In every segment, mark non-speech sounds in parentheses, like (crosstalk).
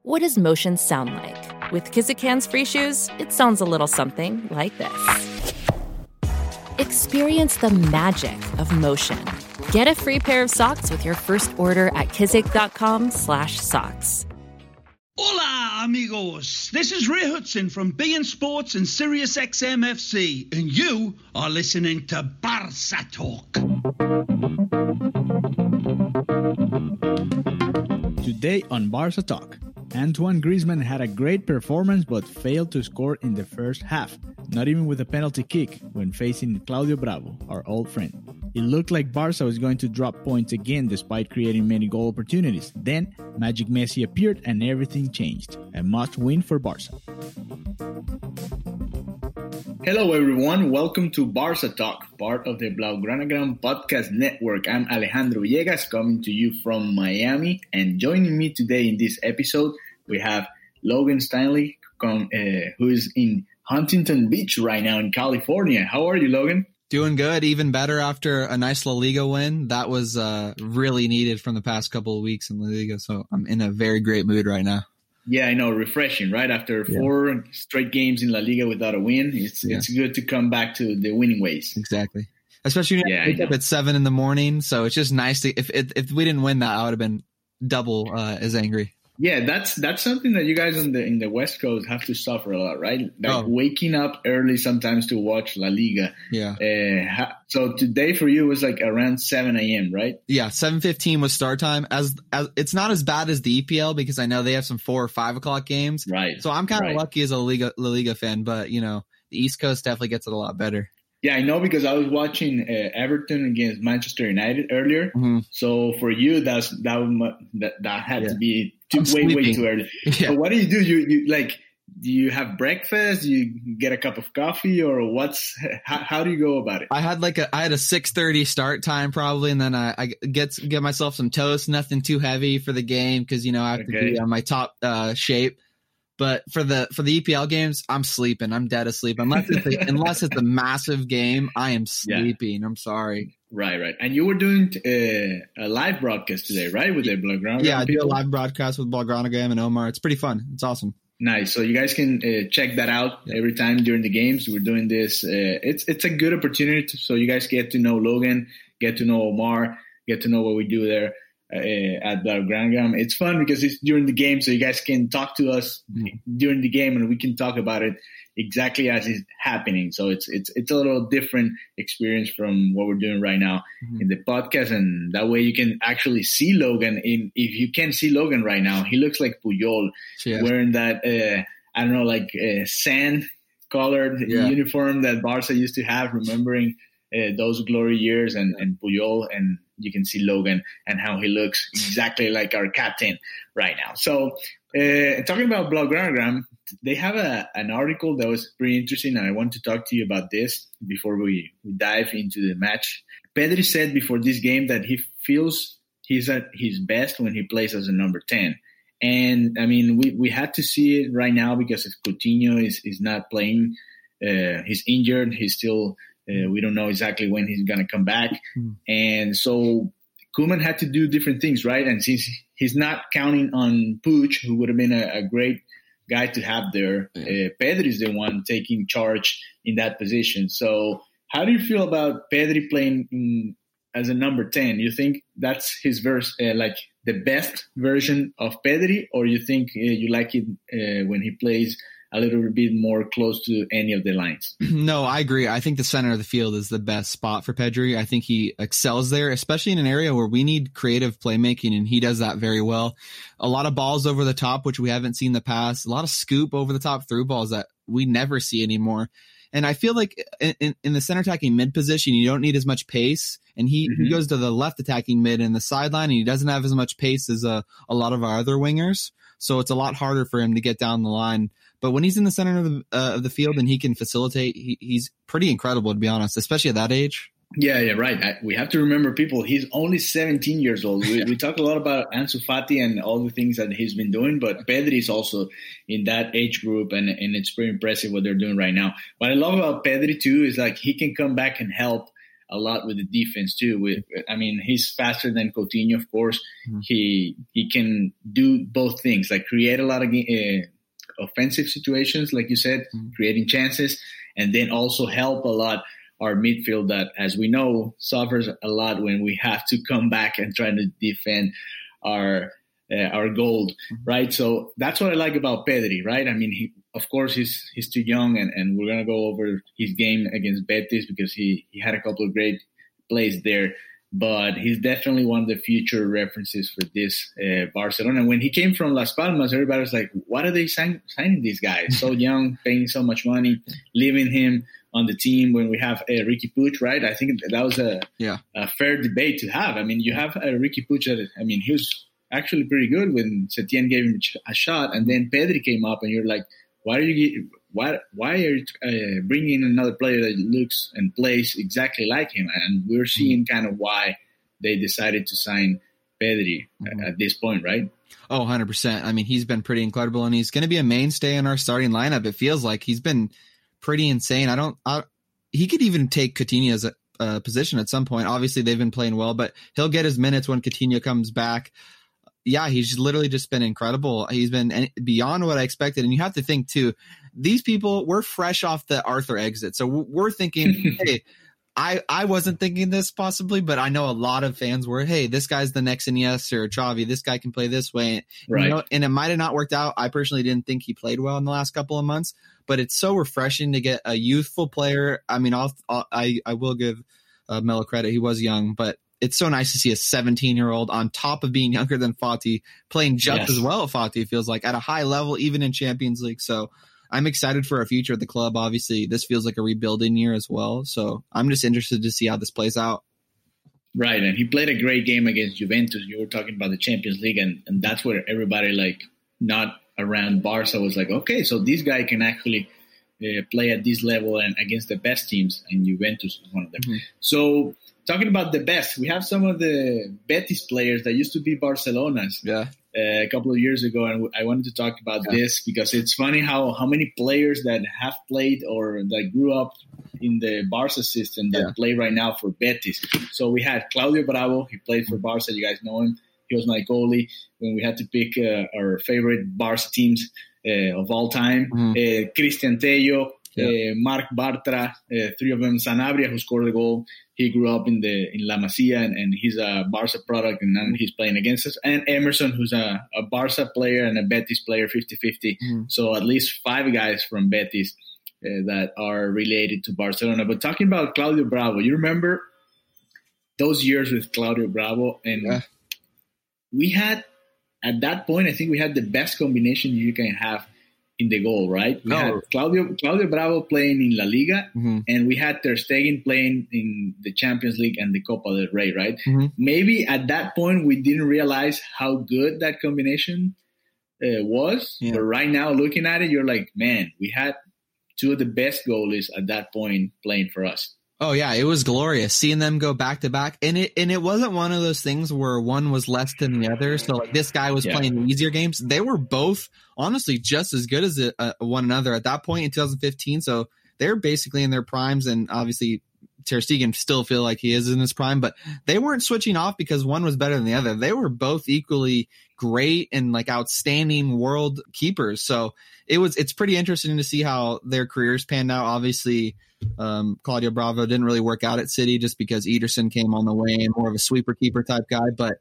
What does motion sound like? With Kizikans free shoes, it sounds a little something like this. Experience the magic of motion. Get a free pair of socks with your first order at kizik.com/socks. Hola, amigos. This is Ray Hudson from Bein Sports and Sirius XMFC, and you are listening to Barca Talk. Today on Barca Talk, Antoine Griezmann had a great performance but failed to score in the first half, not even with a penalty kick when facing Claudio Bravo, our old friend. It looked like Barca was going to drop points again despite creating many goal opportunities. Then, Magic Messi appeared and everything changed. A must win for Barca. Hello, everyone. Welcome to Barca Talk, part of the Blaugranagram podcast network. I'm Alejandro Villegas coming to you from Miami. And joining me today in this episode, we have Logan Steinle, uh, who is in Huntington Beach right now in California. How are you, Logan? Doing good, even better after a nice La Liga win. That was uh, really needed from the past couple of weeks in La Liga. So I'm in a very great mood right now. Yeah, I know, refreshing, right? After four yeah. straight games in La Liga without a win, it's yeah. it's good to come back to the winning ways. Exactly. Especially when you yeah, wake up at seven in the morning, so it's just nice to. If if, if we didn't win that, I would have been double uh, as angry. Yeah, that's that's something that you guys on the in the West Coast have to suffer a lot, right? Like oh. waking up early sometimes to watch La Liga. Yeah. Uh, so today for you was like around seven a.m., right? Yeah, seven fifteen was start time. As as it's not as bad as the EPL because I know they have some four or five o'clock games. Right. So I'm kind of right. lucky as a Liga La Liga fan, but you know the East Coast definitely gets it a lot better. Yeah, I know because I was watching uh, Everton against Manchester United earlier. Mm-hmm. So for you, that's that that, that had yeah. to be too, way way too early. (laughs) Yeah. So what do you do? You you like do you have breakfast? Do you get a cup of coffee, or what's how, how do you go about it? I had like a I had a six thirty start time probably, and then I, I get get myself some toast, nothing too heavy for the game because you know I have okay. to be on my top uh, shape. But for the for the EPL games, I'm sleeping. I'm dead asleep unless it's a, (laughs) unless it's a massive game. I am sleeping. Yeah. I'm sorry. Right, right. And you were doing uh, a live broadcast today, right, with the Blaugrana? Yeah, I do a live broadcast with Blaugranagram and Omar. It's pretty fun. It's awesome. Nice. So you guys can uh, check that out yeah. every time during the games. We're doing this. Uh, it's it's a good opportunity to, so you guys get to know Logan, get to know Omar, get to know what we do there at Blaugrana. It's fun because it's during the game, so you guys can talk to us mm. during the game, and we can talk about it exactly as it's happening. So it's it's it's a little different experience from what we're doing right now mm-hmm. in the podcast, and that way you can actually see Logan. In if you can see Logan right now, he looks like Puyol wearing that uh, I don't know like uh, sand colored yeah. uniform that Barca used to have, remembering uh, those glory years and and Puyol and you can see Logan and how he looks exactly like our captain right now. So, uh, talking about Blaugranagram, they have a, an article that was pretty interesting, and I want to talk to you about this before we, we dive into the match. Pedri said before this game that he feels he's at his best when he plays as a number 10. And I mean, we, we had to see it right now because if Coutinho is, is not playing, uh, he's injured, he's still uh, we don't know exactly when he's going to come back. Mm. And so Koeman had to do different things, right? And since he's not counting on Puig, who would have been a, a great guy to have there, yeah. uh, Pedri is the one taking charge in that position. So how do you feel about Pedri playing in, as a number 10? You think that's his verse, uh, like the best version of Pedri, or you think uh, you like it uh, when he plays a little bit more close to any of the lines. (clears throat) No, I agree. I think the center of the field is the best spot for Pedri. I think he excels there, especially in an area where we need creative playmaking, and he does that very well. A lot of balls over the top, which we haven't seen in the past. A lot of scoop over the top through balls that we never see anymore. And I feel like in, in the center attacking mid position, you don't need as much pace. And he, mm-hmm. he goes to the left attacking mid in the sideline, and he doesn't have as much pace as a, a lot of our other wingers. So it's a lot harder for him to get down the line. But when he's in the center of the, uh, of the field and he can facilitate, he, he's pretty incredible to be honest, especially at that age. Yeah, yeah, right. I, we have to remember, people. He's only 17 years old. We, we talk a lot about Ansu Fati and all the things that he's been doing, but Pedri is also in that age group, and and it's pretty impressive what they're doing right now. What I love about Pedri too is like he can come back and help a lot with the defense too. With I mean, he's faster than Coutinho, of course. Mm-hmm. He he can do both things, like create a lot of uh, offensive situations, like you said, mm-hmm. creating chances, and then also help a lot our midfield that, as we know, suffers a lot when we have to come back and try to defend our uh, our goal, mm-hmm. right? So that's what I like about Pedri, right? I mean, he, of course, he's he's too young, and, and we're gonna go over his game against Betis because he he had a couple of great plays there. But he's definitely one of the future references for this uh, Barcelona. When he came from Las Palmas, everybody was like, "What are they sign- signing these guys? So (laughs) young, paying so much money, leaving him on the team when we have uh, Riqui Puig, right? I think that was a, yeah. a fair debate to have. I mean, you have uh, Riqui Puig. That, I mean, he was actually pretty good when Setien gave him a shot, and then Pedri came up, and you're like, why are you why why are you uh, bringing another player that looks and plays exactly like him? And we're seeing kind of why they decided to sign Pedri mm-hmm. at this point, right? Oh, 100%. I mean, he's been pretty incredible and he's going to be a mainstay in our starting lineup. It feels like he's been pretty insane. I don't. I, he could even take Coutinho's uh, position at some point. Obviously, they've been playing well, but he'll get his minutes when Coutinho comes back. Yeah, he's literally just been incredible. He's been beyond what I expected. And you have to think too, these people we're fresh off the Arthur exit, so we're thinking, (laughs) hey. I, I wasn't thinking this possibly, but I know a lot of fans were, hey, this guy's the next Iniesta or Xavi. This guy can play this way. Right. You know, and it might have not worked out. I personally didn't think he played well in the last couple of months, but it's so refreshing to get a youthful player. I mean, I'll, I'll I I will give uh, Melo credit; he was young, but it's so nice to see a 17 year old on top of being younger than Fati playing just yes. as well. Fati feels like at a high level, even in Champions League. So I'm excited for our future at the club. Obviously, this feels like a rebuilding year as well. So I'm just interested to see how this plays out. Right, and he played a great game against Juventus. You were talking about the Champions League, and, and that's where everybody like not around Barca was like, okay, so this guy can actually uh, play at this level and against the best teams, and Juventus is one of them. Mm-hmm. So, talking about the best, we have some of the Betis players that used to be Barcelona's. Yeah. Uh, a couple of years ago, and I wanted to talk about yeah. this because it's funny how how many players that have played or that grew up in the Barca system that yeah. play right now for Betis. So we had Claudio Bravo, he played for Barca, you guys know him. He was my goalie when we had to pick uh, our favorite Barca teams uh, of all time. Mm-hmm. Uh, Cristian Tello, yeah. Marc Bartra, three of them. Sanabria, who scored the goal. He grew up in the in La Masia, and, and he's a Barca product, and now he's playing against us. And Emerson, who's a, a Barca player and a Betis player, 50-50. Mm-hmm. So at least five guys from Betis uh, that are related to Barcelona. But talking about Claudio Bravo, you remember those years with Claudio Bravo, and yeah we had at that point, I think we had the best combination you can have in the goal, right? We no. had Claudio Claudio Bravo playing in La Liga, mm-hmm. and we had Ter Stegen playing in the Champions League and the Copa del Rey, right? Mm-hmm. Maybe at that point we didn't realize how good that combination uh, was, yeah. but right now looking at it, you're like, man, we had two of the best goalies at that point playing for us. Oh yeah, it was glorious seeing them go back to back, and it and it wasn't one of those things where one was less than the other. So like this guy was yeah. playing the easier games. They were both honestly just as good as it, uh, one another at that point in 2015. So they're basically in their primes, and obviously Ter Stegen still feel like he is in his prime, but they weren't switching off because one was better than the other. They were both equally great and like outstanding world keepers. So it was it's pretty interesting to see how their careers panned out. Obviously um, Claudio Bravo didn't really work out at City just because Ederson came on the way and more of a sweeper keeper type guy. But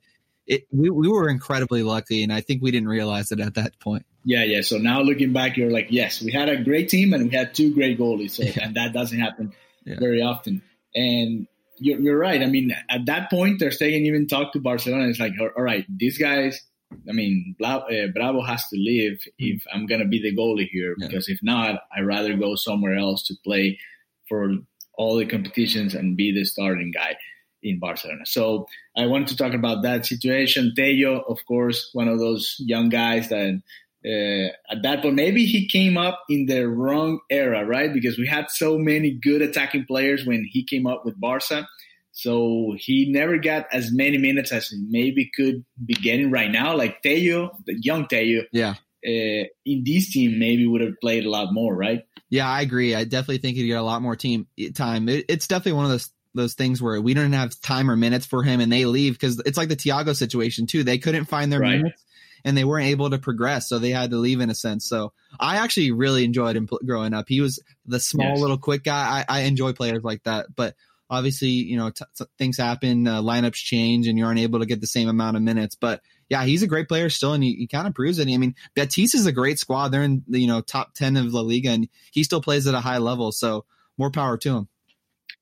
it, we, we were incredibly lucky, and I think we didn't realize it at that point. Yeah, yeah. So now looking back, you're like, yes, we had a great team and we had two great goalies, so, (laughs) yeah. and that doesn't happen yeah. very often. And you're, you're, right. I mean, at that point, they're saying even talk to Barcelona. It's like, all right, these guys. I mean, uh, Bravo has to leave if I'm gonna be the goalie here, because if not, I'd rather go somewhere else to play for all the competitions and be the starting guy. in Barcelona. So I wanted to talk about that situation. Tello, of course, one of those young guys that uh, at that point maybe he came up in the wrong era, right? Because we had so many good attacking players when he came up with Barca. So he never got as many minutes as maybe could be getting right now. Like Tello, the young Tello, yeah, uh, in this team maybe would have played a lot more, right? Yeah, I agree. I definitely think he'd get a lot more team time. It, it's definitely one of those those things where we don't have time or minutes for him, and they leave because it's like the Thiago situation too. They couldn't find their right. minutes, and they weren't able to progress, so they had to leave in a sense. So I actually really enjoyed him growing up. He was the small yes. little quick guy. I, I enjoy players like that, but obviously, you know, t- t- things happen, uh, lineups change, and you aren't able to get the same amount of minutes. But yeah, he's a great player still, and he, he kind of proves it. I mean, Betis is a great squad. They're in the you know top ten of La Liga, and he still plays at a high level. So more power to him.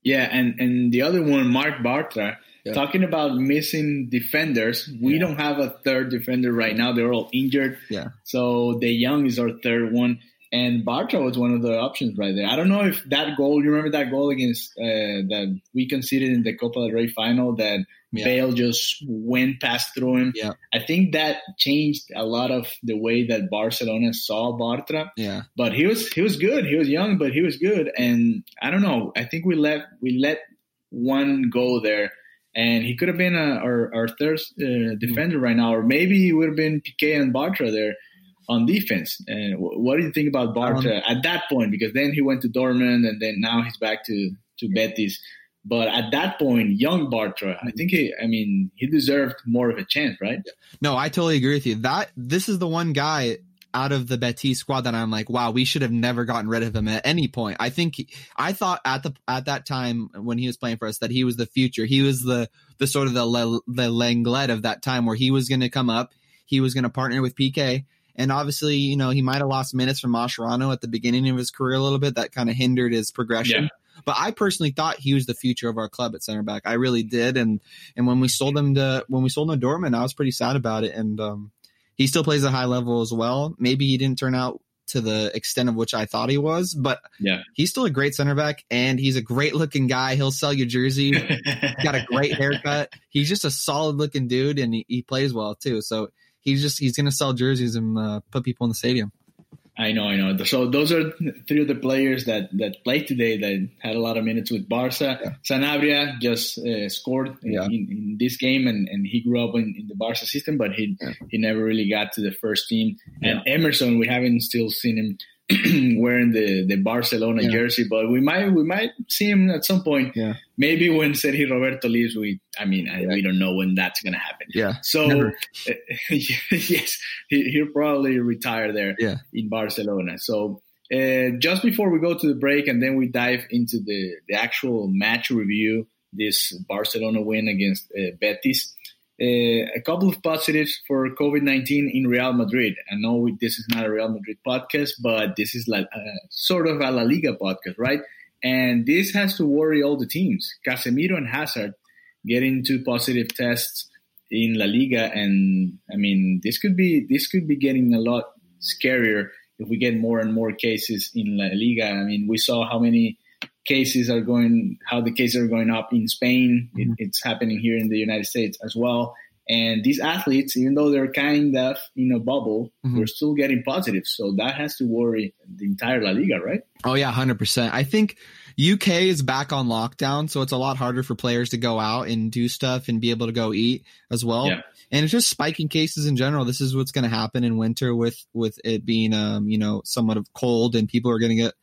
Yeah, and and the other one, Marc Bartra. Yeah. Talking about missing defenders, we yeah. don't have a third defender right now. They're all injured. Yeah. So De Jong is our third one and Bartra was one of the options right there. I don't know if that goal, you remember that goal against uh, that we conceded in the Copa del Rey final that yeah. Bale just went past through him. Yeah. I think that changed a lot of the way that Barcelona saw Bartra. Yeah. But he was he was good. He was young, but he was good. And I don't know. I think we let we let one go there. And he could have been a, our, our third uh, defender mm. right now, or maybe it would have been Piqué and Bartra there on defense. And what do you think about Bartra um, at that point? Because then he went to Dortmund, and then now he's back to to Betis. But at that point, young Bartra, I think he, I mean, he deserved more of a chance, right? No, I totally agree with you. That this is the one guy out of the Betis squad that I'm like, wow, we should have never gotten rid of him at any point. I think I thought at the at that time when he was playing for us that he was the future. He was the the sort of the the Lenglet of that time where he was going to come up, he was going to partner with Piqué, and obviously, you know, he might have lost minutes from Mascherano at the beginning of his career a little bit. That kind of hindered his progression. Yeah. But I personally thought he was the future of our club at center back. I really did. And and when we sold him to when we sold him to Dortmund, I was pretty sad about it. And um, he still plays a high level as well. Maybe he didn't turn out to the extent of which I thought he was, but yeah, he's still a great center back and he's a great looking guy. He'll sell your jersey. (laughs) got a great haircut. He's just a solid looking dude and he, he plays well too. So he's just he's going to sell jerseys and uh, put people in the stadium. I know, I know. So those are three of the players that that played today that had a lot of minutes with Barca. Yeah. Sanabria just uh, scored yeah. in, in, this game, and, and he grew up in, in the Barca system, but he yeah. he never really got to the first team. And Emerson, we haven't still seen him (clears throat) wearing the, the Barcelona yeah. jersey, but we might we might see him at some point. Yeah. Maybe when Sergi Roberto leaves, we I mean yeah. we don't know when that's gonna happen. Yeah. So (laughs) yes, he, he'll probably retire there. Yeah. In Barcelona. So uh, just before we go to the break and then we dive into the the actual match review, this Barcelona win against uh, Betis. Uh, a couple of positives for COVID 19 in Real Madrid. I know this is not a Real Madrid podcast, but this is like a, sort of a La Liga podcast, right? And this has to worry all the teams. Casemiro and Hazard getting two positive tests in La Liga, and I mean this could be this could be getting a lot scarier if we get more and more cases in La Liga. I mean, we saw how many cases are going, how the cases are going up in Spain. Mm-hmm. It, it's happening here in the United States as well. And these athletes, even though they're kind of in a bubble, mm-hmm. they're still getting positive. So that has to worry the entire La Liga, right? Oh yeah, hundred percent. I think UK is back on lockdown, so it's a lot harder for players to go out and do stuff and be able to go eat as well. Yeah. And it's just spiking cases in general. This is what's going to happen in winter with with it being um you know somewhat of cold and people are going to get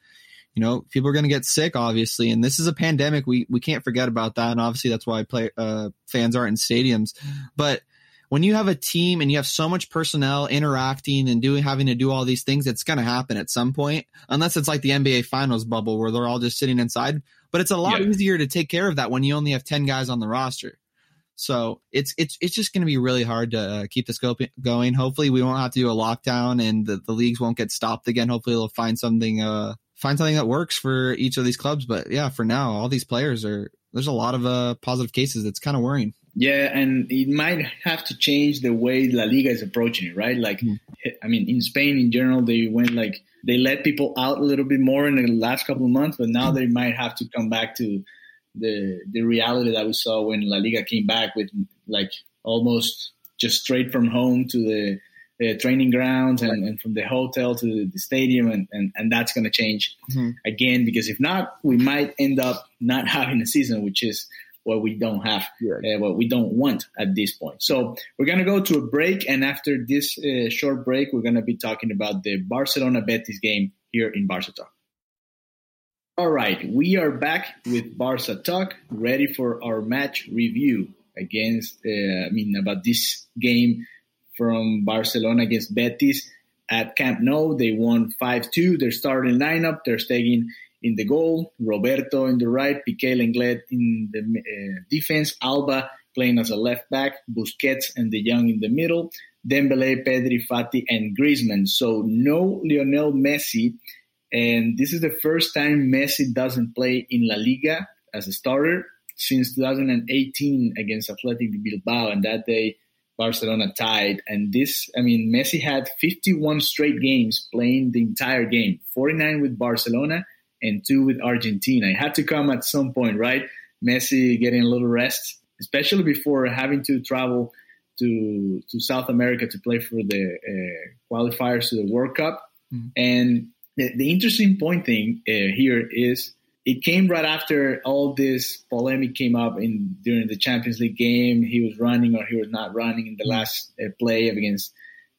you know, people are going to get sick, obviously, and this is a pandemic. We we can't forget about that, and obviously that's why play uh, fans aren't in stadiums. But when you have a team and you have so much personnel interacting and doing having to do all these things, it's going to happen at some point, unless it's like the NBA Finals bubble where they're all just sitting inside. But it's a lot yeah. easier to take care of that when you only have ten guys on the roster. So it's it's it's just going to be really hard to uh, keep the scope going. Hopefully, we won't have to do a lockdown and the, the leagues won't get stopped again. Hopefully, they'll find something uh, find something that works for each of these clubs. But yeah, for now, all these players are there's a lot of uh, positive cases. It's kind of worrying. Yeah, and it might have to change the way La Liga is approaching it, right? Like, mm-hmm. I mean, in Spain in general, they went like they let people out a little bit more in the last couple of months, but now mm-hmm. they might have to come back to the the reality that we saw when La Liga came back with like almost just straight from home to the, the training grounds and, and, from the hotel to the stadium, and, and, and that's going to change mm-hmm. again because if not, we might end up not (laughs) having a season, which is what we don't have, yeah. uh, what we don't want at this point. So we're going to go to a break, and after this uh, short break, we're going to be talking about the Barcelona Betis game here in Barca Talk. All right, we are back with Barca Talk, ready for our match review against, uh, I mean, about this game from Barcelona against Betis at Camp Nou. They won 5-2. Their starting lineup, Ter Stegen in the goal, Roberto in the right, Piqué Lenglet in the uh, defense, Alba playing as a left back, Busquets and De Jong in the middle, Dembele, Pedri, Fati, and Griezmann. So no Lionel Messi, and this is the first time Messi doesn't play in La Liga as a starter since 2018 against Athletic Bilbao, and that day Barcelona tied. And this, I mean, Messi had 51 straight games playing the entire game, 49 with Barcelona and two with Argentina. It had to come at some point, right? Messi getting a little rest, especially before having to travel to to South America to play for the uh, qualifiers to the World Cup. Mm-hmm. And the, the, interesting point thing uh, here is it came right after all this polemic came up in during the Champions League game. He was running or he was not running in the last uh, play against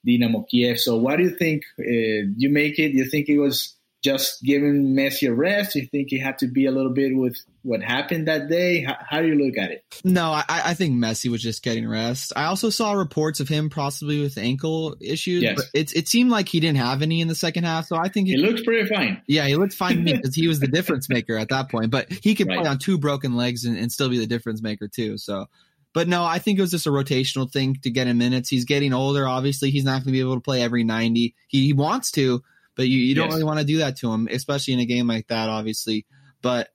Dynamo Kiev. So, what do you think? Uh, you make it? You think it was just giving Messi a rest? You think he had to be a little bit with what happened that day? How, how do you look at it? No, I, I, think Messi was just getting rest. I also saw reports of him possibly with ankle issues. Yes. But it, it seemed like he didn't have any in the second half. So I think he, he looks pretty fine. Yeah, he looked fine to me (laughs) because he was the difference maker at that point. But he could right. play on two broken legs and, and still be the difference maker too. So but no, I think it was just a rotational thing to get him minutes. He's getting older. Obviously, he's not going to be able to play every 90. He, he wants to, but you, you don't yes. really want to do that to him, especially in a game like that, obviously. But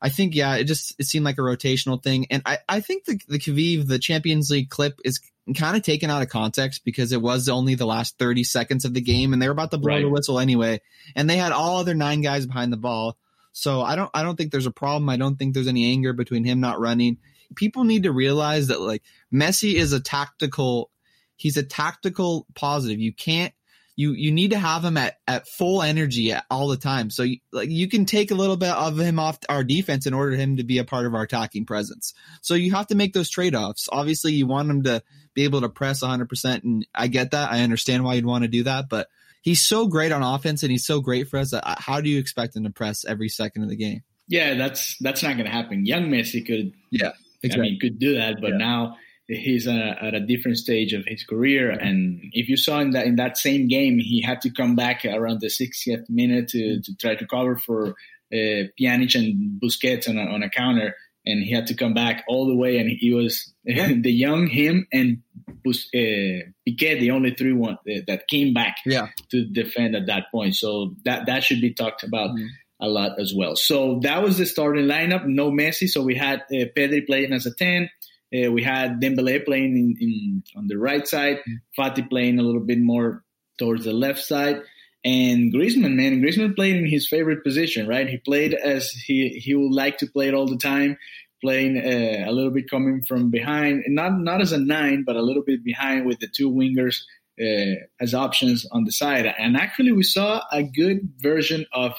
I think, yeah, it just it seemed like a rotational thing. And I, I think the, the Kiev, the Champions League clip is kind of taken out of context because it was only the last 30 seconds of the game and they were about to blow right. the whistle anyway. And they had all other nine guys behind the ball. So I don't I don't think there's a problem. I don't think there's any anger between him not running. People need to realize that like Messi is a tactical he's a tactical positive. You can't you you need to have him at at full energy at, all the time. So you, like you can take a little bit of him off our defense in order for him to be a part of our attacking presence. So you have to make those trade offs. Obviously, you want him to be able to press 100, percent and I get that. I understand why you'd want to do that, but he's so great on offense and he's so great for us. Uh, how do you expect him to press every second of the game? Yeah, that's that's not going to happen. Young Messi could, yeah, exactly. I mean, could do that, but yeah. now he's a, at a different stage of his career. And if you saw in that in that same game, he had to come back around the 60th minute to, to try to cover for uh, Pjanic and Busquets on a, on a counter, and he had to come back all the way. And he was (laughs) the young him and Bus, uh, Piqué, the only three one uh, that came back yeah. to defend at that point. So that that should be talked about. Mm-hmm a lot as well. So that was the starting lineup. No Messi, so we had uh, Pedri playing as a ten, uh, we had Dembele playing in, in, on the right side, mm-hmm. Fati playing a little bit more towards the left side, and Griezmann, man, Griezmann played in his favorite position, right? He played as he he would like to play it all the time, playing uh, a little bit coming from behind, not not as a nine, but a little bit behind with the two wingers uh, as options on the side. And actually, we saw a good version of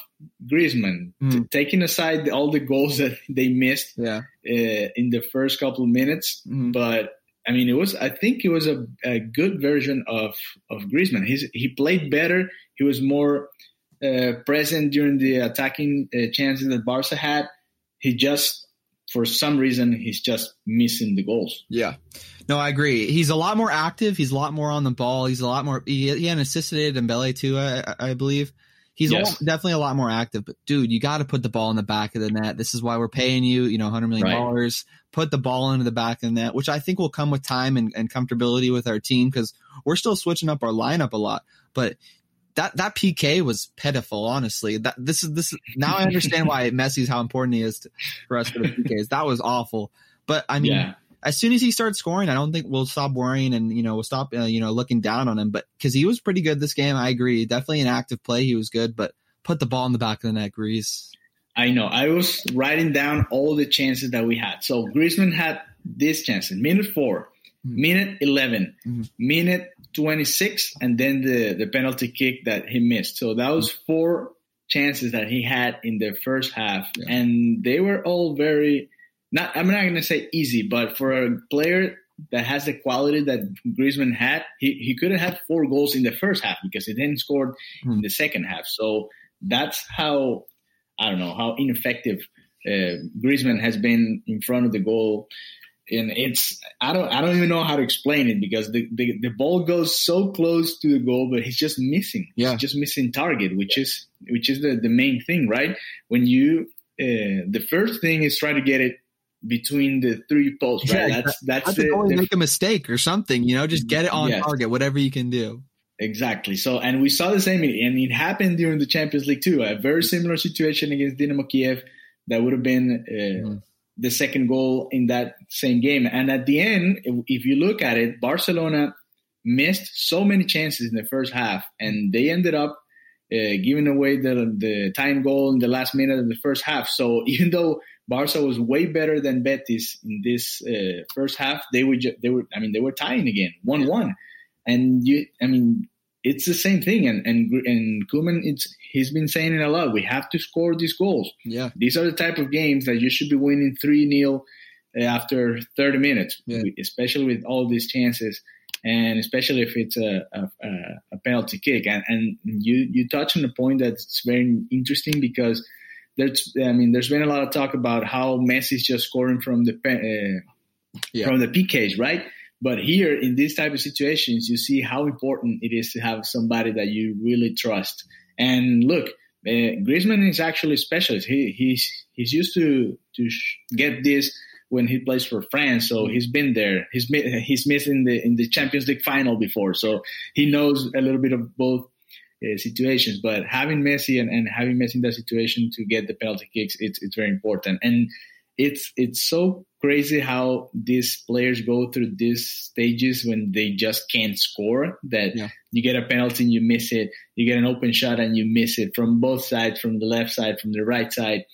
Griezmann, mm. t- taking aside all the goals (laughs) that they missed yeah. uh, in the first couple of minutes. Mm. But I mean, it was I think it was a, a good version of of Griezmann. He's, he played better. He was more uh, present during the attacking uh, chances that Barca had. He just, for some reason, he's just missing the goals. Yeah. No, I agree. He's a lot more active. He's a lot more on the ball. He's a lot more. He, he had assisted Dembele too, I, I believe. He's yes. a lot, definitely a lot more active. But dude, you got to put the ball in the back of the net. This is why we're paying you. You know, hundred million dollars. Right. Put the ball into the back of the net, which I think will come with time and, and comfortability with our team because we're still switching up our lineup a lot. But that that PK was pitiful, honestly. That this is this now I understand why Messi's how important he is to, for us for the PKs. That was awful. But I mean, yeah as soon as he starts scoring, I don't think we'll stop worrying and you know we'll stop uh, you know looking down on him. But because he was pretty good this game, I agree. Definitely an active play, he was good. But put the ball in the back of the net, Grease. I know. I was writing down all the chances that we had. So Griezmann had this chance in minute four. Minute 11 mm-hmm. minute twenty six, and then the the penalty kick that he missed. So that was four chances that he had in the first half, yeah. and they were all very not. I'm not going to say easy, but for a player that has the quality that Griezmann had, he, he could have had four goals in the first half because he then scored mm. in the second half. So that's how I don't know how ineffective uh, Griezmann has been in front of the goal. And it's I don't I don't even know how to explain it because the, the, the ball goes so close to the goal, but he's just missing. Yeah. He's just missing target, which is which is the, the main thing, right? When you uh, the first thing is try to get it between the three posts, right? Yeah, that's that's, the, the, make a mistake or something, you know, just get it on yes. target, whatever you can do. Exactly. So, and we saw the same, and it happened during the Champions League too. A very similar situation against Dynamo Kiev that would have been uh, mm. The second goal in that same game. And at the end, if you look at it, Barcelona missed so many chances in the first half, and they ended up uh, giving away the the time goal in the last minute of the first half. So (laughs) even though Barca was way better than Betis in this uh, first half. They were ju- they were I mean they were tying again one one, and you I mean it's the same thing. And and and Koeman it's he's been saying it a lot. We have to score these goals. Yeah, these are the type of games that you should be winning three 0 uh, after thirty minutes, yeah. especially with all these chances. And especially if it's a, a, a penalty kick, and, and you you touch on a point that's very interesting because there's I mean there's been a lot of talk about how Messi's just scoring from the uh, yeah. from the PKs, right? But here in these type of situations, you see how important it is to have somebody that you really trust. And look, uh, Griezmann is actually specialist. He he's he's used to to get this when he plays for France. So he's been there. He's he's missed in the in the Champions League final before, so he knows a little bit of both uh, situations. But having Messi and, and having Messi in that situation to get the penalty kicks, it's it's very important. And it's it's so crazy how these players go through these stages when they just can't score. That yeah. you get a penalty and you miss it, you get an open shot and you miss it from both sides, from the left side, from the right side,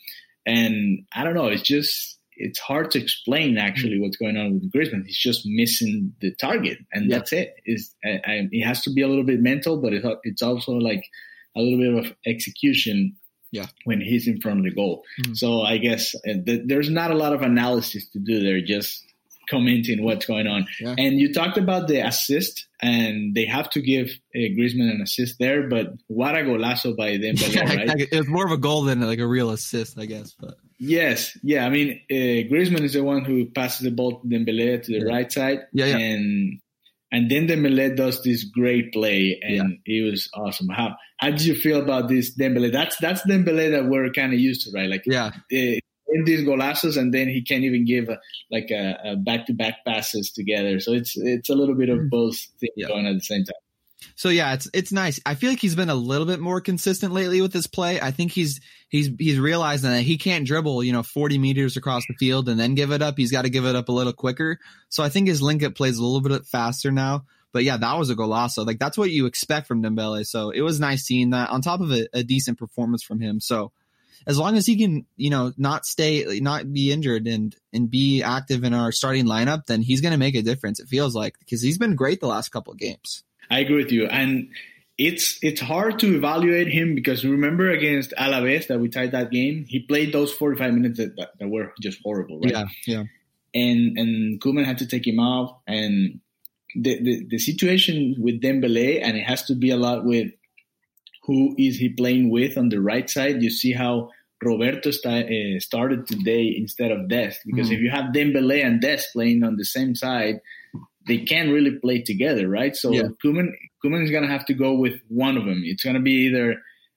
and I don't know. It's just it's hard to explain actually mm. what's going on with Griezmann. He's just missing the target, and yeah. that's it. Is it has to be a little bit mental, but it, it's also like a little bit of execution. Yeah, when he's in front of the goal. Mm-hmm. So I guess uh, th- there's not a lot of analysis to do there. Just commenting what's going on. Yeah. And you talked about the assist, and they have to give uh, Griezmann an assist there. But what a golazo by Dembele, yeah, (laughs) right? It was more of a goal than like a real assist, I guess. But Yes, yeah. I mean, uh, Griezmann is the one who passes the ball to Dembele to the yeah. right side, yeah, yeah, and and then Dembele does this great play, and yeah. it was awesome. How how did you feel about this Dembele? That's that's Dembele that we're kind of used to, right? Like, yeah, uh, in these golazos, and then he can't even give a, like a back to back passes together. So it's it's a little bit of mm. both things yeah. going at the same time. So yeah, it's it's nice. I feel like he's been a little bit more consistent lately with his play. I think he's he's he's realizing that he can't dribble, you know, 40 meters across the field and then give it up. He's got to give it up a little quicker. So I think his link up plays a little bit faster now. But yeah, that was a golazo. Like that's what you expect from Dembele. So it was nice seeing that on top of a, a decent performance from him. So as long as he can, you know, not stay, not be injured and and be active in our starting lineup, then he's going to make a difference. It feels like because he's been great the last couple of games. I agree with you. And it's it's hard to evaluate him because remember against Alaves that we tied that game, he played those 45 minutes that, that, that were just horrible, right? Yeah, yeah. And and Koeman had to take him off, and the, the the situation with Dembele, and it has to be a lot with who is he playing with on the right side. You see how Roberto uh, started today instead of Dest because mm. if you have Dembele and Dest playing on the same side, they can't really play together, right? So yeah. Koeman, Koeman is going to have to go with one of them. It's going to be either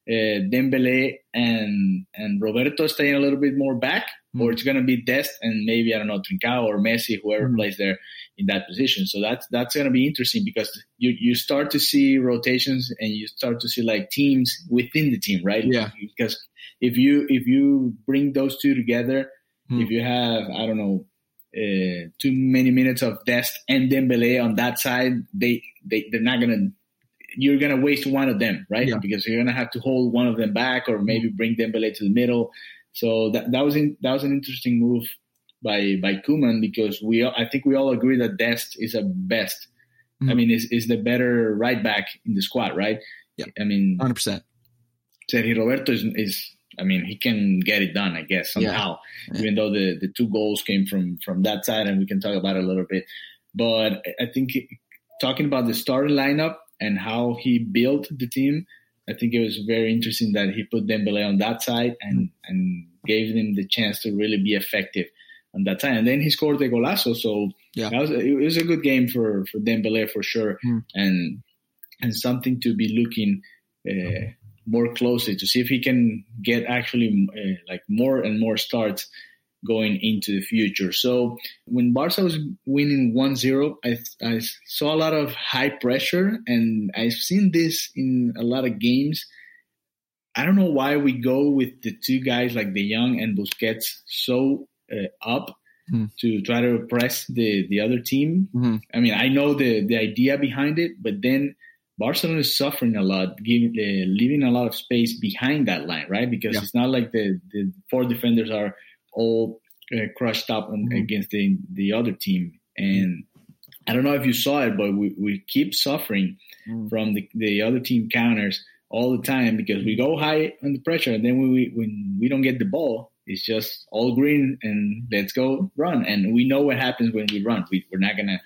uh, Dembele and and Roberto staying a little bit more back, mm. or it's going to be Dest and maybe I don't know Trincao or Messi, whoever mm. plays there in that position. So that's that's going to be interesting because you you start to see rotations and you start to see like teams within the team, right? Yeah. Because if you if you bring those two together, mm. if you have I don't know uh, too many minutes of Dest and Dembele on that side, they they they're not gonna. You're gonna waste one of them, right? Yeah. Because you're gonna have to hold one of them back, or maybe bring Dembele to the middle So that that was in, that was an interesting move by by Koeman because we I think we all agree that Dest is a best. Mm-hmm. I mean, is is the better right back in the squad, right? Yeah. I mean, hundred percent. Sergio Roberto is, is I mean, he can get it done, I guess, somehow. Yeah. Even though the, the two goals came from from that side, and we can talk about it a little bit. But I think talking about the starting lineup and how he built the team, I think it was very interesting that he put Dembele on that side and mm-hmm. and gave him the chance to really be effective on that side. And then he scored the golazo, so yeah, was, it was a good game for for Dembele for sure, mm. and and something to be looking. Uh, more closely to see if he can get actually uh, like more and more starts going into the future. So when Barca was winning 1-0, I, I saw a lot of high pressure and I've seen this in a lot of games. I don't know why we go with the two guys like De Jong and Busquets so uh, up mm. to try to press the, the other team. Mm-hmm. I mean, I know the, the idea behind it, but then Barcelona is suffering a lot, giving, uh, leaving a lot of space behind that line, right? Because yeah. it's not like the, the four defenders are all uh, crushed up on, mm-hmm. against the the other team. And I don't know if you saw it, but we, we keep suffering mm. from the, the other team counters all the time because we go high under pressure, and then when we when we don't get the ball, it's just all green and let's go run. And we know what happens when we run. We, we're not gonna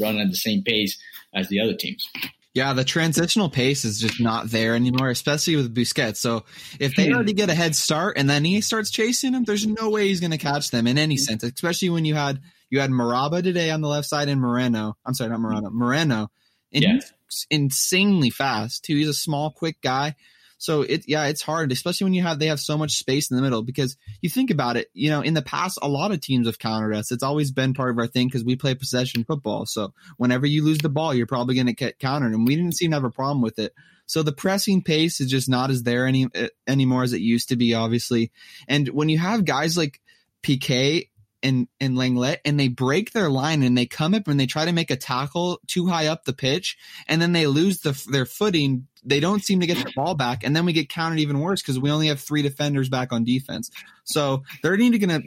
run at the same pace as the other teams. Yeah, the transitional pace is just not there anymore, especially with Busquets. So if they hmm. already get a head start and then he starts chasing them, there's no way he's going to catch them in any sense. Especially when you had you had Maraba today on the left side and Moreno. I'm sorry, not Moreno. Moreno, and yeah. he's insanely fast too. He's a small, quick guy. So it yeah, it's hard, especially when you have they have so much space in the middle because you think about it, you know, in the past a lot of teams have countered us. It's always been part of our thing because we play possession football. So whenever you lose the ball, you're probably going to get countered, and we didn't seem to have a problem with it. So the pressing pace is just not as there any eh, anymore as it used to be, obviously. And when you have guys like Piqué and and Lenglet and they break their line and they come up and they try to make a tackle too high up the pitch and then they lose the, their footing they don't seem to get the ball back, and then we get countered even worse because we only have three defenders back on defense. So they're need to gonna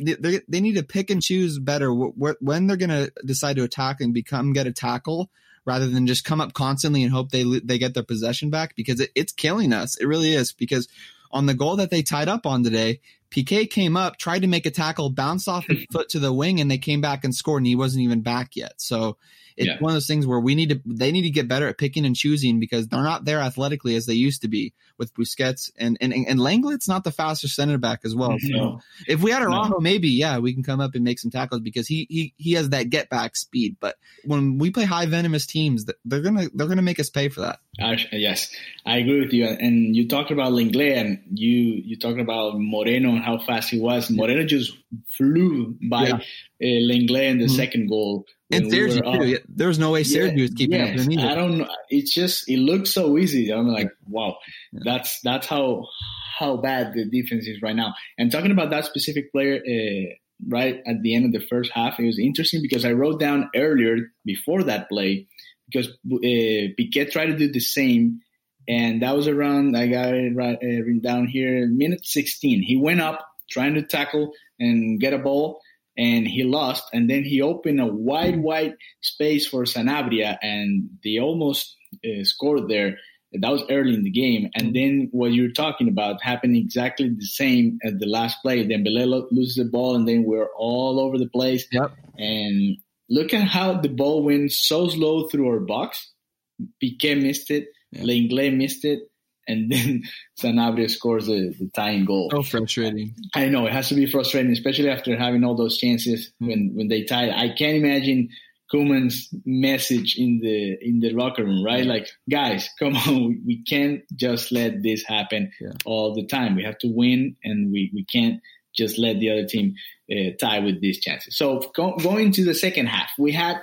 they, need to pick and choose better wh- when they're gonna decide to attack and become get a tackle rather than just come up constantly and hope they they get their possession back because it, it's killing us. It really is because on the goal that they tied up on today, Piqué came up, tried to make a tackle, bounced off his (laughs) foot to the wing, and they came back and scored, and he wasn't even back yet. So it's yeah. one of those things where we need to they need to get better at picking and choosing because they're not there athletically as they used to be with Busquets and and and Lenglet's not the fastest center back as well. So no. if we had Araujo, no. maybe yeah, we can come up and make some tackles because he he he has that get back speed. But when we play high venomous teams, they're gonna they're gonna make us pay for that. Yes, I agree with you. And you talked about Lenglet and you you talked about Moreno and how fast he was. Moreno just flew by yeah. uh, Lenglet in the mm-hmm. second goal. And Sergio we too. There was no way Sergio yeah, was keeping yes, up with him I don't know. It's just it looks so easy. I'm like, wow, yeah. that's that's how how bad the defense is right now. And talking about that specific player, uh, right at the end of the first half, it was interesting because I wrote down earlier before that play because uh, Piqué tried to do the same, and that was around I got it right, uh, written down here, minute 16. He went up trying to tackle and get a ball and he lost. And then he opened a wide, wide space for Sanabria, and they almost uh, scored there. That was early in the game. And then what you're talking about happened exactly the same at the last play. Dembele loses the ball, and then we're all over the place. Yep. And look at how the ball went so slow through our box. Piqué missed it. Yep. Lenglet missed it and then (laughs) Sanabria scores the, the tying goal. So frustrating. I know it has to be frustrating, especially after having all those chances when when they tied. I can't imagine Koeman's message in the in the locker room, right? Like, guys, come on, we can't just let this happen yeah. all the time. We have to win, and we we can't just let the other team uh, tie with these chances. So go, going to the second half, we had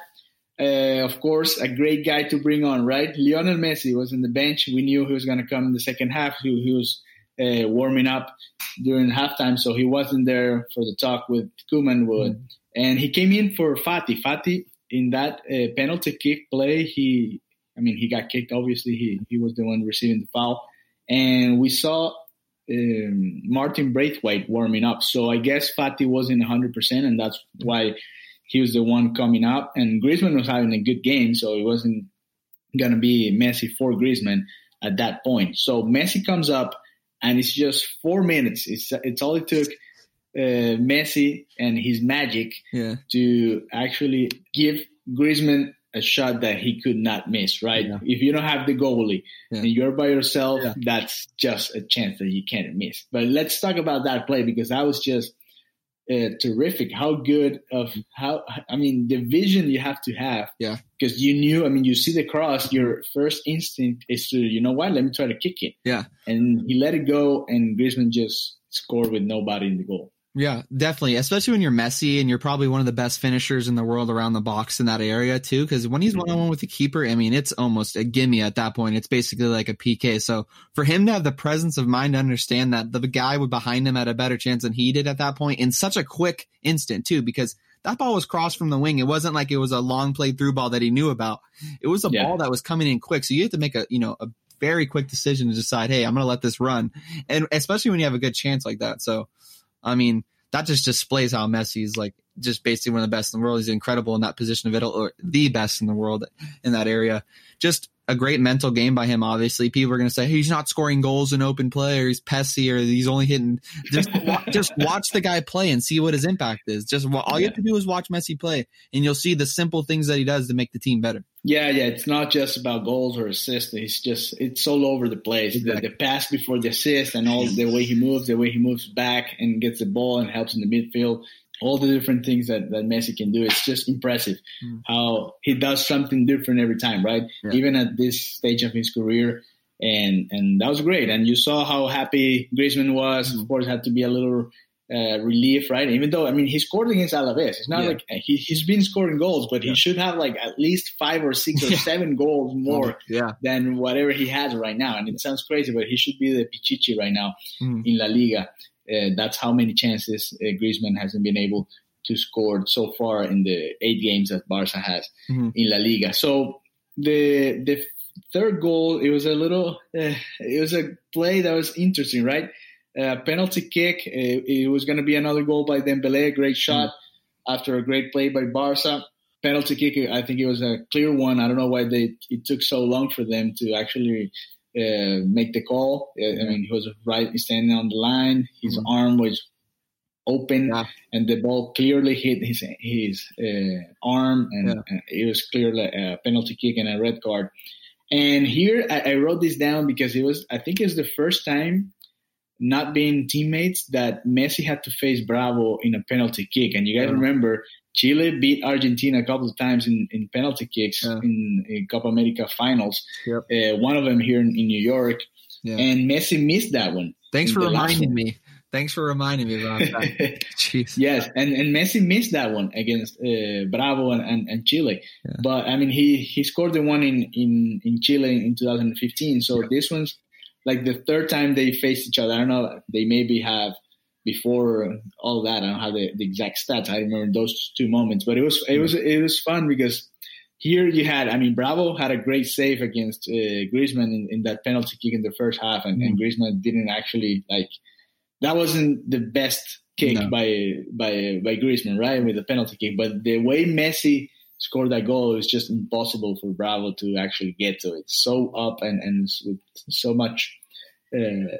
uh, of course, a great guy to bring on, right? Lionel Messi was in the bench. We knew he was going to come in the second half. He, he was uh, warming up during halftime, so he wasn't there for the talk with Koeman. Mm-hmm. And he came in for Fati. Fati, in that uh, penalty kick play, he, I mean, he got kicked. Obviously, he, he was the one receiving the foul. And we saw um, Martin Braithwaite warming up. So I guess Fati wasn't 100%, and that's why he was the one coming up. And Griezmann was having a good game, so it wasn't going to be Messi for Griezmann at that point. So Messi comes up, and it's just four minutes. It's, it's all it took. Uh, Messi and his magic Yeah. to actually give Griezmann a shot that he could not miss, right? Yeah. If you don't have the goalie Yeah. and you're by yourself, Yeah. that's just a chance that you can't miss. But let's talk about that play because that was just uh, terrific. How good of how I mean the vision you have to have. Yeah. Because you knew, I mean, you see the cross, your first instinct is to, you know what, let me try to kick it. Yeah. And he let it go, and Griezmann just scored with nobody in the goal. Yeah, definitely. Especially when you're Messi and you're probably one of the best finishers in the world around the box in that area too. Because when he's one on one with the keeper, I mean, it's almost a gimme at that point. It's basically like a PK. So for him to have the presence of mind to understand that the guy would behind him had a better chance than he did at that point in such a quick instant too, because that ball was crossed from the wing. It wasn't like it was a long play through ball that he knew about. It was a Yeah. ball that was coming in quick. So you have to make a, you know, a very quick decision to decide, hey, I'm going to let this run. And especially when you have a good chance like that. So, I mean, that just displays how Messi is like just basically one of the best in the world. He's incredible in that position of it, or the best in the world in that area. Just a great mental game by him. Obviously, people are going to say hey, he's not scoring goals in open play, or he's pesky, or he's only hitting. (laughs) Just wa- just watch the guy play and see what his impact is. Just all you have to do is watch Messi play, and you'll see the simple things that he does to make the team better. Yeah, yeah, it's not just about goals or assists. It's just it's all over the place. The, the pass before the assist and all the way he moves, the way he moves back and gets the ball and helps in the midfield. All the different things that, that Messi can do. It's just impressive how he does something different every time, right? Yeah. Even at this stage of his career. And and that was great. And you saw how happy Griezmann was. Of course, had to be a little uh, relief, right? Even though, I mean, he scored against Alaves. It's not Yeah. like he, he's been scoring goals, but Yeah. he should have like at least five or six or (laughs) seven goals more than whatever he has right now. And it sounds crazy, but he should be the Pichichi right now Mhm. in La Liga. Uh, that's how many chances uh, Griezmann hasn't been able to score so far in the eight games that Barca has Mhm. in La Liga. So the the third goal, it was a little, uh, it was a play that was interesting, right? Uh, penalty kick. It, it was going to be another goal by Dembele, a great shot after a great play by Barca. Penalty kick. I think it was a clear one. I don't know why they it took so long for them to actually uh, make the call. Uh, I mean, he was right standing on the line. His Mhm. arm was open, Yeah. and the ball clearly hit his his uh, arm, and Yeah. it was clearly a penalty kick and a red card. And here I, I wrote this down because it was I think it was the first time not being teammates that Messi had to face Bravo in a penalty kick. And you guys Yeah. remember Chile beat Argentina a couple of times in, in penalty kicks Yeah. in, in Copa America finals. Yep. Uh, one of them here in, in New York. Yeah. And Messi missed that one. Thanks for reminding me. Thanks for reminding me about that. (laughs) Jeez. Yes, and, and Messi missed that one against uh, Bravo and, and, and Chile. Yeah. But I mean, he, he scored the one in, in, in Chile in 2015. So this one's like the third time they faced each other. I don't know. They maybe have before all that. I don't have the, the exact stats. I remember those two moments, but it was it was it was fun because here you had. I mean, Bravo had a great save against uh, Griezmann in, in that penalty kick in the first half, and, and Griezmann didn't actually like. That wasn't the best kick No. by by by Griezmann, right, with the penalty kick. But the way Messi scored that goal, it was just impossible for Bravo to actually get to it. So up and and with so much uh,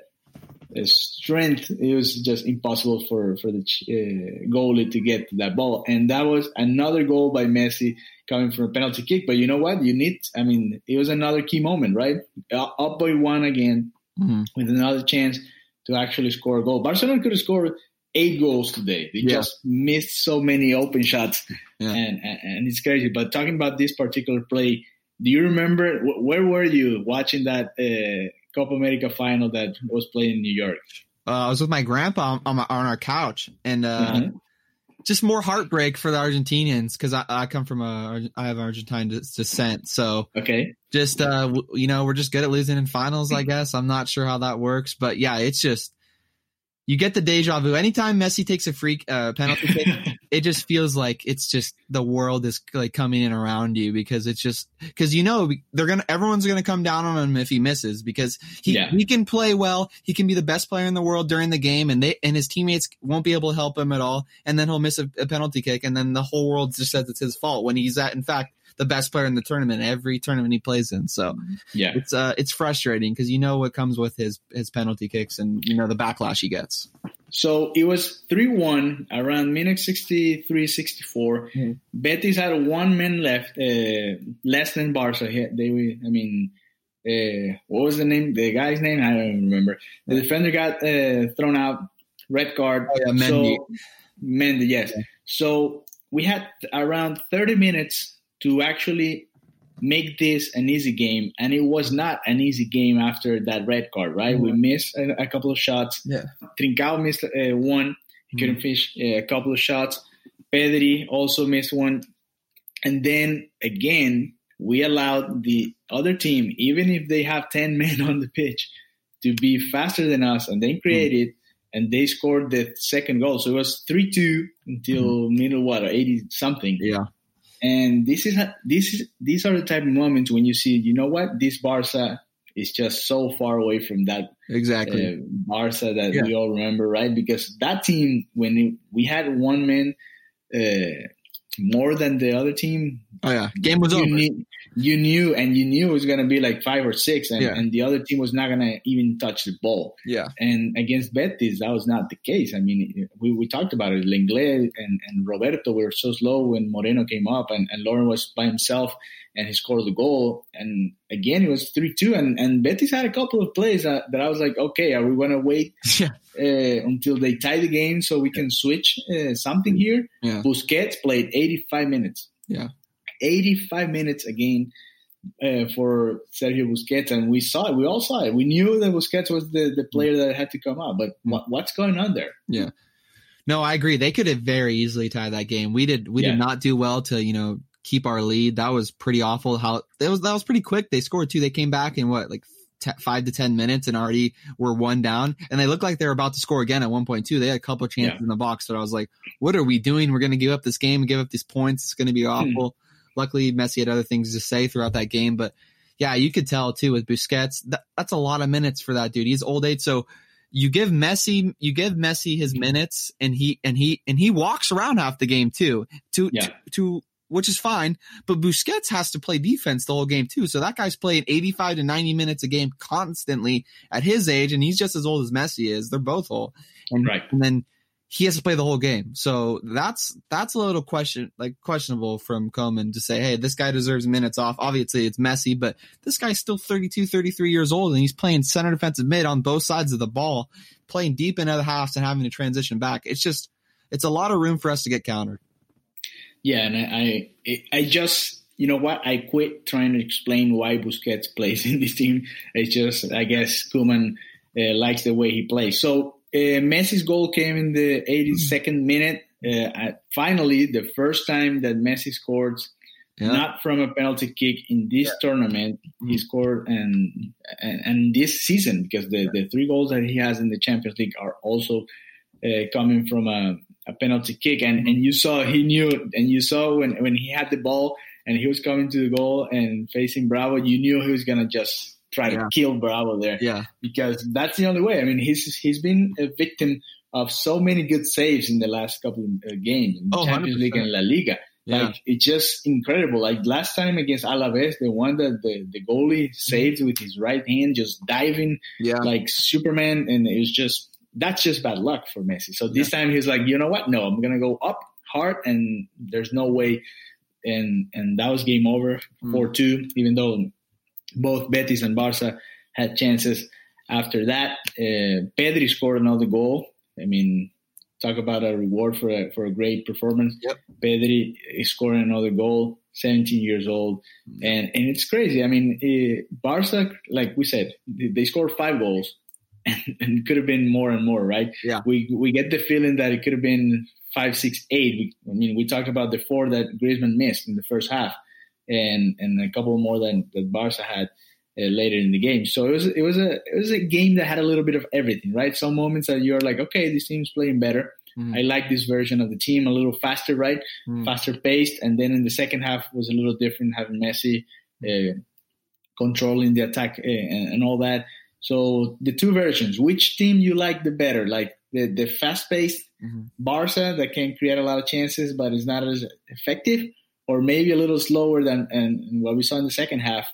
strength, it was just impossible for for the uh, goalie to get that ball. And that was another goal by Messi coming from a penalty kick. But you know what? You need. I mean, it was another key moment, right? Uh, Up by one again Mhm. with another chance to actually score a goal. Barcelona could have scored eight goals today. They Yeah. just missed so many open shots, Yeah. and, and and it's crazy. But talking about this particular play, do you remember wh- where were you watching that uh, Copa America final that was played in New York? Uh, I was with my grandpa on, my, on our couch, and uh, Mhm. just more heartbreak for the Argentinians because I, I come from a I have Argentine descent, so Okay, just uh w- you know we're just good at losing in finals. I guess I'm not sure how that works, but yeah, it's just you get the deja vu. Anytime Messi takes a freak uh, penalty kick, (laughs) it just feels like it's just the world is like coming in around you because it's just because you know they're gonna everyone's gonna come down on him if he misses because he Yeah. he can play well, he can be the best player in the world during the game, and they and his teammates won't be able to help him at all, and then he'll miss a, a penalty kick, and then the whole world just says it's his fault when he's at in fact the best player in the tournament every tournament he plays in. So Yeah. it's uh it's frustrating because you know what comes with his his penalty kicks and you know the backlash he gets. So it was 3 1 around minute 63 64. Mhm. Betis had one man left, uh, less than Barca. He- They, were- I mean, uh, what was the name? The guy's name? I don't remember. The defender got uh, thrown out, red card. Oh, yeah, Mandi. So, Mandi, yes. So we had around 30 minutes to actually make this an easy game, and it was not an easy game after that red card, right? We missed a, a couple of shots. Yeah. Trincao missed uh, one. He couldn't finish uh, a couple of shots. Pedri also missed one. And then again, we allowed the other team, even if they have 10 (laughs) men on the pitch, to be faster than us. And they created and they scored the second goal. So it was 3 2 until middle, what, 80 something. Yeah. And this is this is these are the type of moments when you see, you know what, this Barca is just so far away from that Exactly. uh, Barca that Yeah. we all remember, right? Because that team, when it, we had one man uh, more than the other team, oh yeah. Game was you, over. knew, you knew, and you knew it was going to be like five or six, and, Yeah. and the other team was not going to even touch the ball. yeah. And against Betis, that was not the case. I mean, we, we talked about it. Lenglet and, and Roberto were so slow when Moreno came up, and, and Loren was by himself, and he scored the goal. And again, it was 3 2. And, and Betis had a couple of plays that, that I was like, okay, are we going to wait (laughs) Yeah. uh, until they tie the game so we can switch uh, something here? Yeah. Busquets played 85 minutes. Yeah. 85 minutes again uh, for Sergio Busquets, and we saw it. We all saw it. We knew that Busquets was the, the player that had to come out, but what, what's going on there? Yeah. No, I agree. They could have very easily tied that game. We did we Yeah. did not do well to, you know, keep our lead. That was pretty awful. How that was that was pretty quick. They scored two. They came back in what like te- five to ten minutes and already were one down. And they looked like they were about to score again at one point too. They had a couple chances Yeah. in the box. But I was like, what are we doing? We're going to give up this game give up these points. It's going to be hmm. awful. Luckily, Messi had other things to say throughout that game, but yeah, you could tell too with Busquets. That, that's a lot of minutes for that dude. He's old age, so you give Messi you give Messi his hmm. minutes, and he and he and he walks around half the game too. To Yeah. to, to which is fine, but Busquets has to play defense the whole game too. So that guy's playing 85 to 90 minutes a game constantly at his age, and he's just as old as Messi is. They're both old, and, Right. and then he has to play the whole game. So that's that's a little question like questionable from Koeman to say, hey, this guy deserves minutes off. Obviously it's Messi, but this guy's still 32, 33 years old and he's playing center defensive mid on both sides of the ball, playing deep in other halves and having to transition back. It's just it's a lot of room for us to get countered. Yeah, and I, I, I just, you know what? I quit trying to explain why Busquets (laughs) plays in this team. It's just, I guess, Koeman uh, likes the way he plays. So uh, Messi's goal came in the 82nd minute. Uh, finally, the first time that Messi scored, Yeah. not from a penalty kick in this tournament. He Mhm. scored and, and and this season because the, the three goals that he has in the Champions League are also uh, coming from a, a penalty kick. And and you saw he knew and you saw when when he had the ball and he was coming to the goal and facing Bravo, you knew he was gonna just try Yeah. to kill Bravo there Yeah. because that's the only way. I mean, he's he's been a victim of so many good saves in the last couple of uh, games in Oh, Champions League 100%. and La Liga. Yeah. Like it's just incredible. Like last time against Alaves, the one that the, the goalie saved with his right hand, just diving Yeah. like Superman, and it was just that's just bad luck for Messi. So this time he's like, you know what? No, I'm gonna go up hard, and there's no way. And and that was game over, Mm. four two. Even though both Betis and Barca had chances after that, uh, Pedri scored another goal. I mean, talk about a reward for a, for a great performance. Yep. Pedri is scoring another goal, 17 years old, and and it's crazy. I mean, uh, Barca, like we said, they they scored five goals, (laughs) and, could have been more and more, right? Yeah. We we get the feeling that it could have been five, six, eight. We, I mean, we talked about the four that Griezmann missed in the first half, and and a couple more than that Barca had. uh, later in the game. So it was it was a it was a game that had a little bit of everything, right? Some moments that you're like, okay, this team's playing better. Mm. I like this version of the team a little faster, right? Mm. Faster paced, and then in the second half was a little different, having Messi uh, controlling the attack uh, and, and, all that. So the two versions, which team you like the better? Like the the fast paced mm-hmm. Barca that can create a lot of chances but is not as effective, or maybe a little slower than and what we saw in the second half.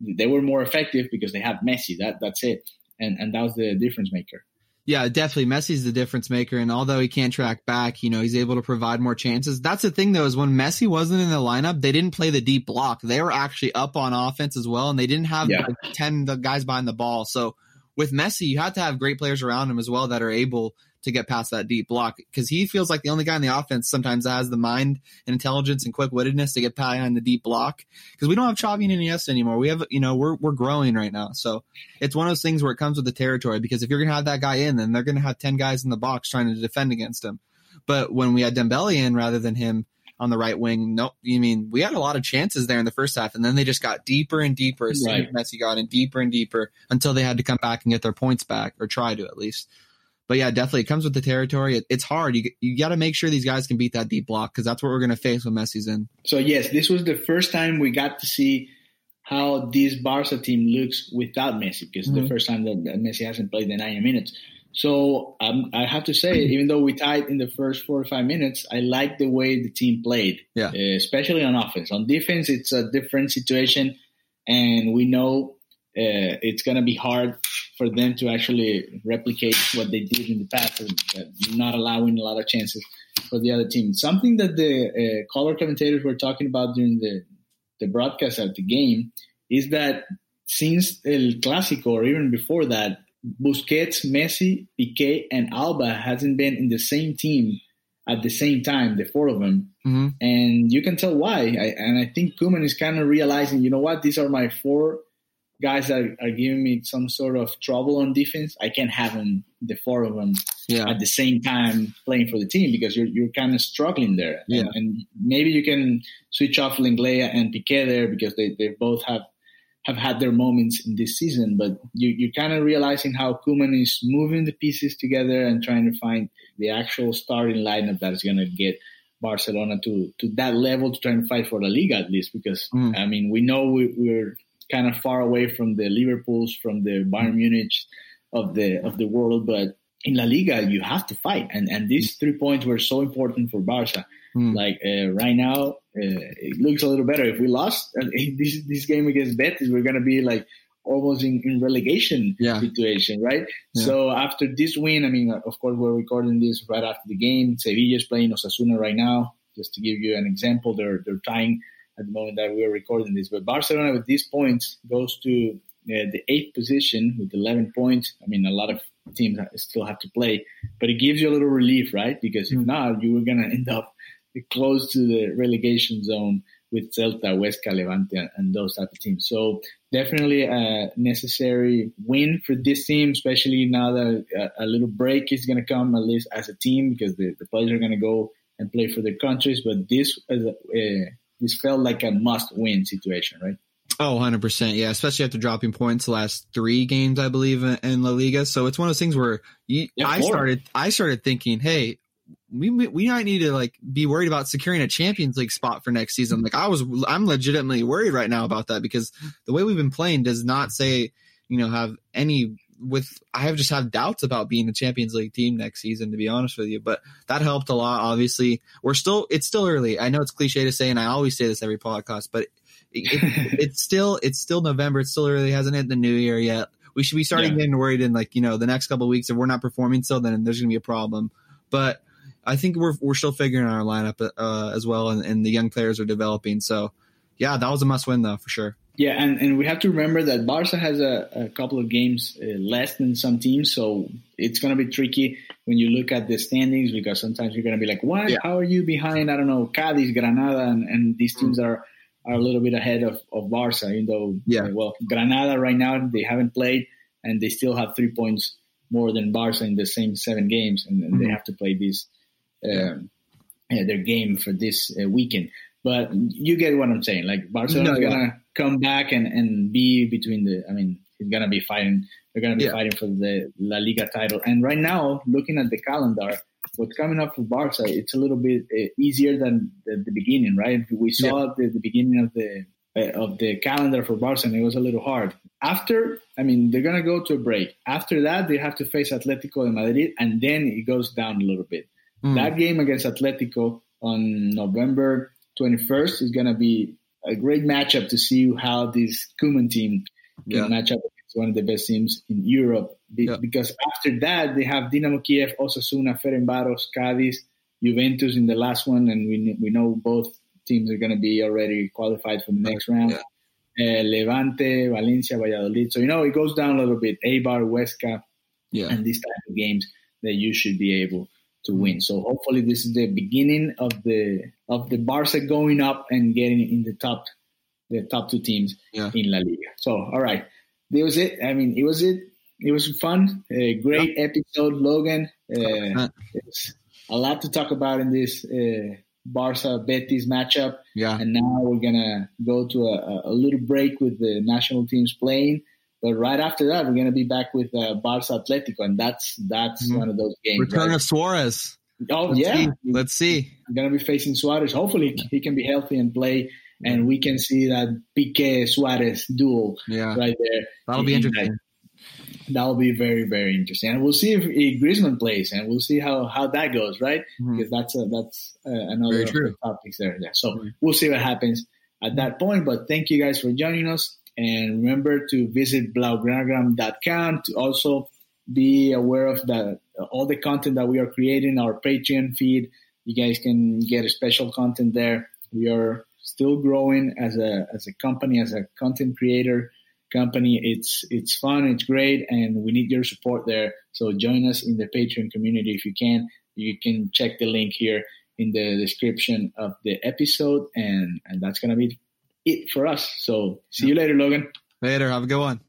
They were more effective because they have Messi. That that's it, and and that was the difference maker. Yeah, definitely. Messi's the difference maker. And although he can't track back, you know, he's able to provide more chances. That's the thing though, is when Messi wasn't in the lineup, they didn't play the deep block. They were actually up on offense as well. And they didn't have yeah. like 10 the guys behind the ball. So with Messi, you have to have great players around him as well that are able to get past that deep block because he feels like the only guy in the offense sometimes that has the mind and intelligence and quick wittedness to get behind the deep block because we don't have Xavi and Iniesta anymore. We have, you know, we're, we're growing right now. So it's one of those things where it comes with the territory because if you're going to have that guy in, then they're going to have 10 guys in the box trying to defend against him. But when we had Dembele in rather than him, on the right wing. Nope. You mean we had a lot of chances there in the first half, and then they just got deeper and deeper as right. Messi got in deeper and deeper until they had to come back and get their points back, or try to at least but yeah, definitely it comes with the territory. It, it's hard. You you got to make sure these guys can beat that deep block because that's what we're going to face when Messi's in. So yes, this was the first time we got to see how this Barca team looks without Messi because mm-hmm. the first time that, that, Messi hasn't played the 90 minutes. So um, I have to say, even though we tied in the first four or five minutes, I like the way the team played, yeah. Uh, especially on offense. On defense, it's a different situation, and we know uh, it's going to be hard for them to actually replicate what they did in the past, uh, not allowing a lot of chances for the other team. Something that the uh, color commentators were talking about during the, the broadcast of the game is that since El Clásico, or even before that, Busquets, Messi, Piqué, and Alba hasn't been in the same team at the same time, the four of them. Mm-hmm. And you can tell why. I, and I think Koeman is kind of realizing, you know what, these are my four guys that are giving me some sort of trouble on defense, I can't have them, the four of them, yeah. at the same time playing for the team because you're you're kind of struggling there. Yeah. And, and, maybe you can switch off Lenglet and Piqué there because they, they both have have had their moments in this season. But you, you're kind of realizing how Koeman is moving the pieces together and trying to find the actual starting lineup that is going to get Barcelona to to that level to try and fight for the league at least because mm. I mean we know we, we're kind of far away from the Liverpools, from the Bayern Munich of the of the world. But in La Liga, you have to fight, and and these three points were so important for Barca. Mm. Like uh, right now, uh, it looks a little better. If we lost uh, (laughs) this this game against Betis, we're gonna be like almost in, in relegation yeah. situation, right? Yeah. So after this win, I mean, of course, we're recording this right after the game. Sevilla is playing Osasuna right now. Just to give you an example, they're they're tying at the moment that we are recording this. But Barcelona with these points goes to uh, the eighth position with 11 points. I mean, a lot of teams still have to play, but it gives you a little relief, right? Because if mm. not, you were going (laughs) to end up close to the relegation zone with Celta, Huesca, Levante, and those type of teams. So definitely a necessary win for this team, especially now that a, a little break is going to come, at least as a team, because the, the players are going to go and play for their countries. But this, as a, uh, this felt like a must win situation, right? Oh, 100%. Yeah, especially after dropping points the last three games, I believe, in La Liga. So it's one of those things where you, yeah, I started, I started thinking, hey, we we might need to like be worried about securing a Champions League spot for next season. Like I was, I'm legitimately worried right now about that because the way we've been playing does not say, you know, have any with I have just have doubts about being a Champions League team next season, to be honest with you. But that helped a lot. Obviously, we're still it's still early. I know it's cliche to say, and I always say this every podcast, but it, it, (laughs) it's still it's still November. It's still early. It hasn't hit the new year yet. We should be starting yeah. getting worried in like you know the next couple weeks if we're not performing still, then there's going to be a problem. But I think we're we're still figuring out our lineup uh, as well, and, and the young players are developing. So yeah, that was a must win though for sure. Yeah, and, and we have to remember that Barca has a, a couple of games uh, less than some teams, so it's going to be tricky when you look at the standings because sometimes you're going to be like, "What? Yeah. How are you behind? I don't know, Cadiz, Granada, and, and these teams are are a little bit ahead of, of Barca, even though, yeah, uh, well, Granada right now they haven't played and they still have three points more than Barca in the same seven games, and, and mm-hmm. they have to play this um, their game for this uh, weekend. But you get what I'm saying. Like Barcelona's no, gonna come back and, and be between the. I mean, he's gonna be fighting. They're gonna be Yeah. fighting for the La Liga title. And right now, looking at the calendar, what's coming up for Barca, it's a little bit uh, easier than the, the beginning, right? We saw the, the beginning of the uh, of the calendar for Barca, and it was a little hard. After, I mean, they're gonna go to a break. After that, they have to face Atletico de Madrid, and then it goes down a little bit. Mm. That game against Atletico on November 21st is going to be a great matchup to see how this Koeman team can Yeah. match up against one of the best teams in Europe. Be- Yeah. Because after that, they have Dinamo Kiev, Osasuna, Ferencváros, Cadiz, Juventus in the last one, and we we know both teams are going to be already qualified for the next round. Yeah. Uh, Levante, Valencia, Valladolid. So you know it goes down a little bit. Eibar, Huesca, Yeah. and these type of games that you should be able to win. So hopefully this is the beginning of the of the Barca going up and getting in the top the top two teams Yeah. in La Liga. So all right, that was it. I mean, it was it. It was fun. A great episode, Logan. Uh, it's a lot to talk about in this uh, Barca Betis matchup. Yeah. And now we're gonna go to a, a little break with the national teams playing. But right after that, we're gonna be back with uh, Barca Atletico, and that's that's Mhm. one of those games. Return right? of Suarez. oh Let's yeah, see. Let's see. we're gonna be facing Suarez. Hopefully, he can be healthy and play, and we can see that Pique Suarez duel Yeah. right there. That'll be in- interesting. That'll be very very interesting, and we'll see if, if Griezmann plays, and we'll see how, how that goes, right? Mhm. Because that's a, that's uh, another Very of true. the topics there. Yeah. So Mhm. we'll see what happens at that point. But thank you guys for joining us, and remember to visit blaugranagram.com to also be aware of the all the content that we are creating. Our Patreon feed, you guys can get a special content there. We are still growing as a as a company, as a content creator company. It's it's fun, it's great, and we need your support there. So join us in the Patreon community if you can. You can check the link here in the description of the episode, and and that's gonna be it for us. So see you later, Logan. Later. Have a good one.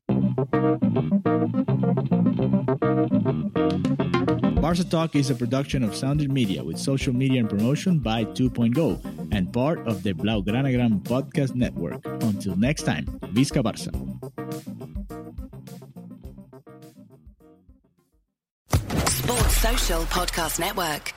Barca Talk is a production of Soundit Media with social media and promotion by TwoPointGo and part of the Blaugranagram podcast network. Until next time, Visca Barca. Sports Social Podcast Network.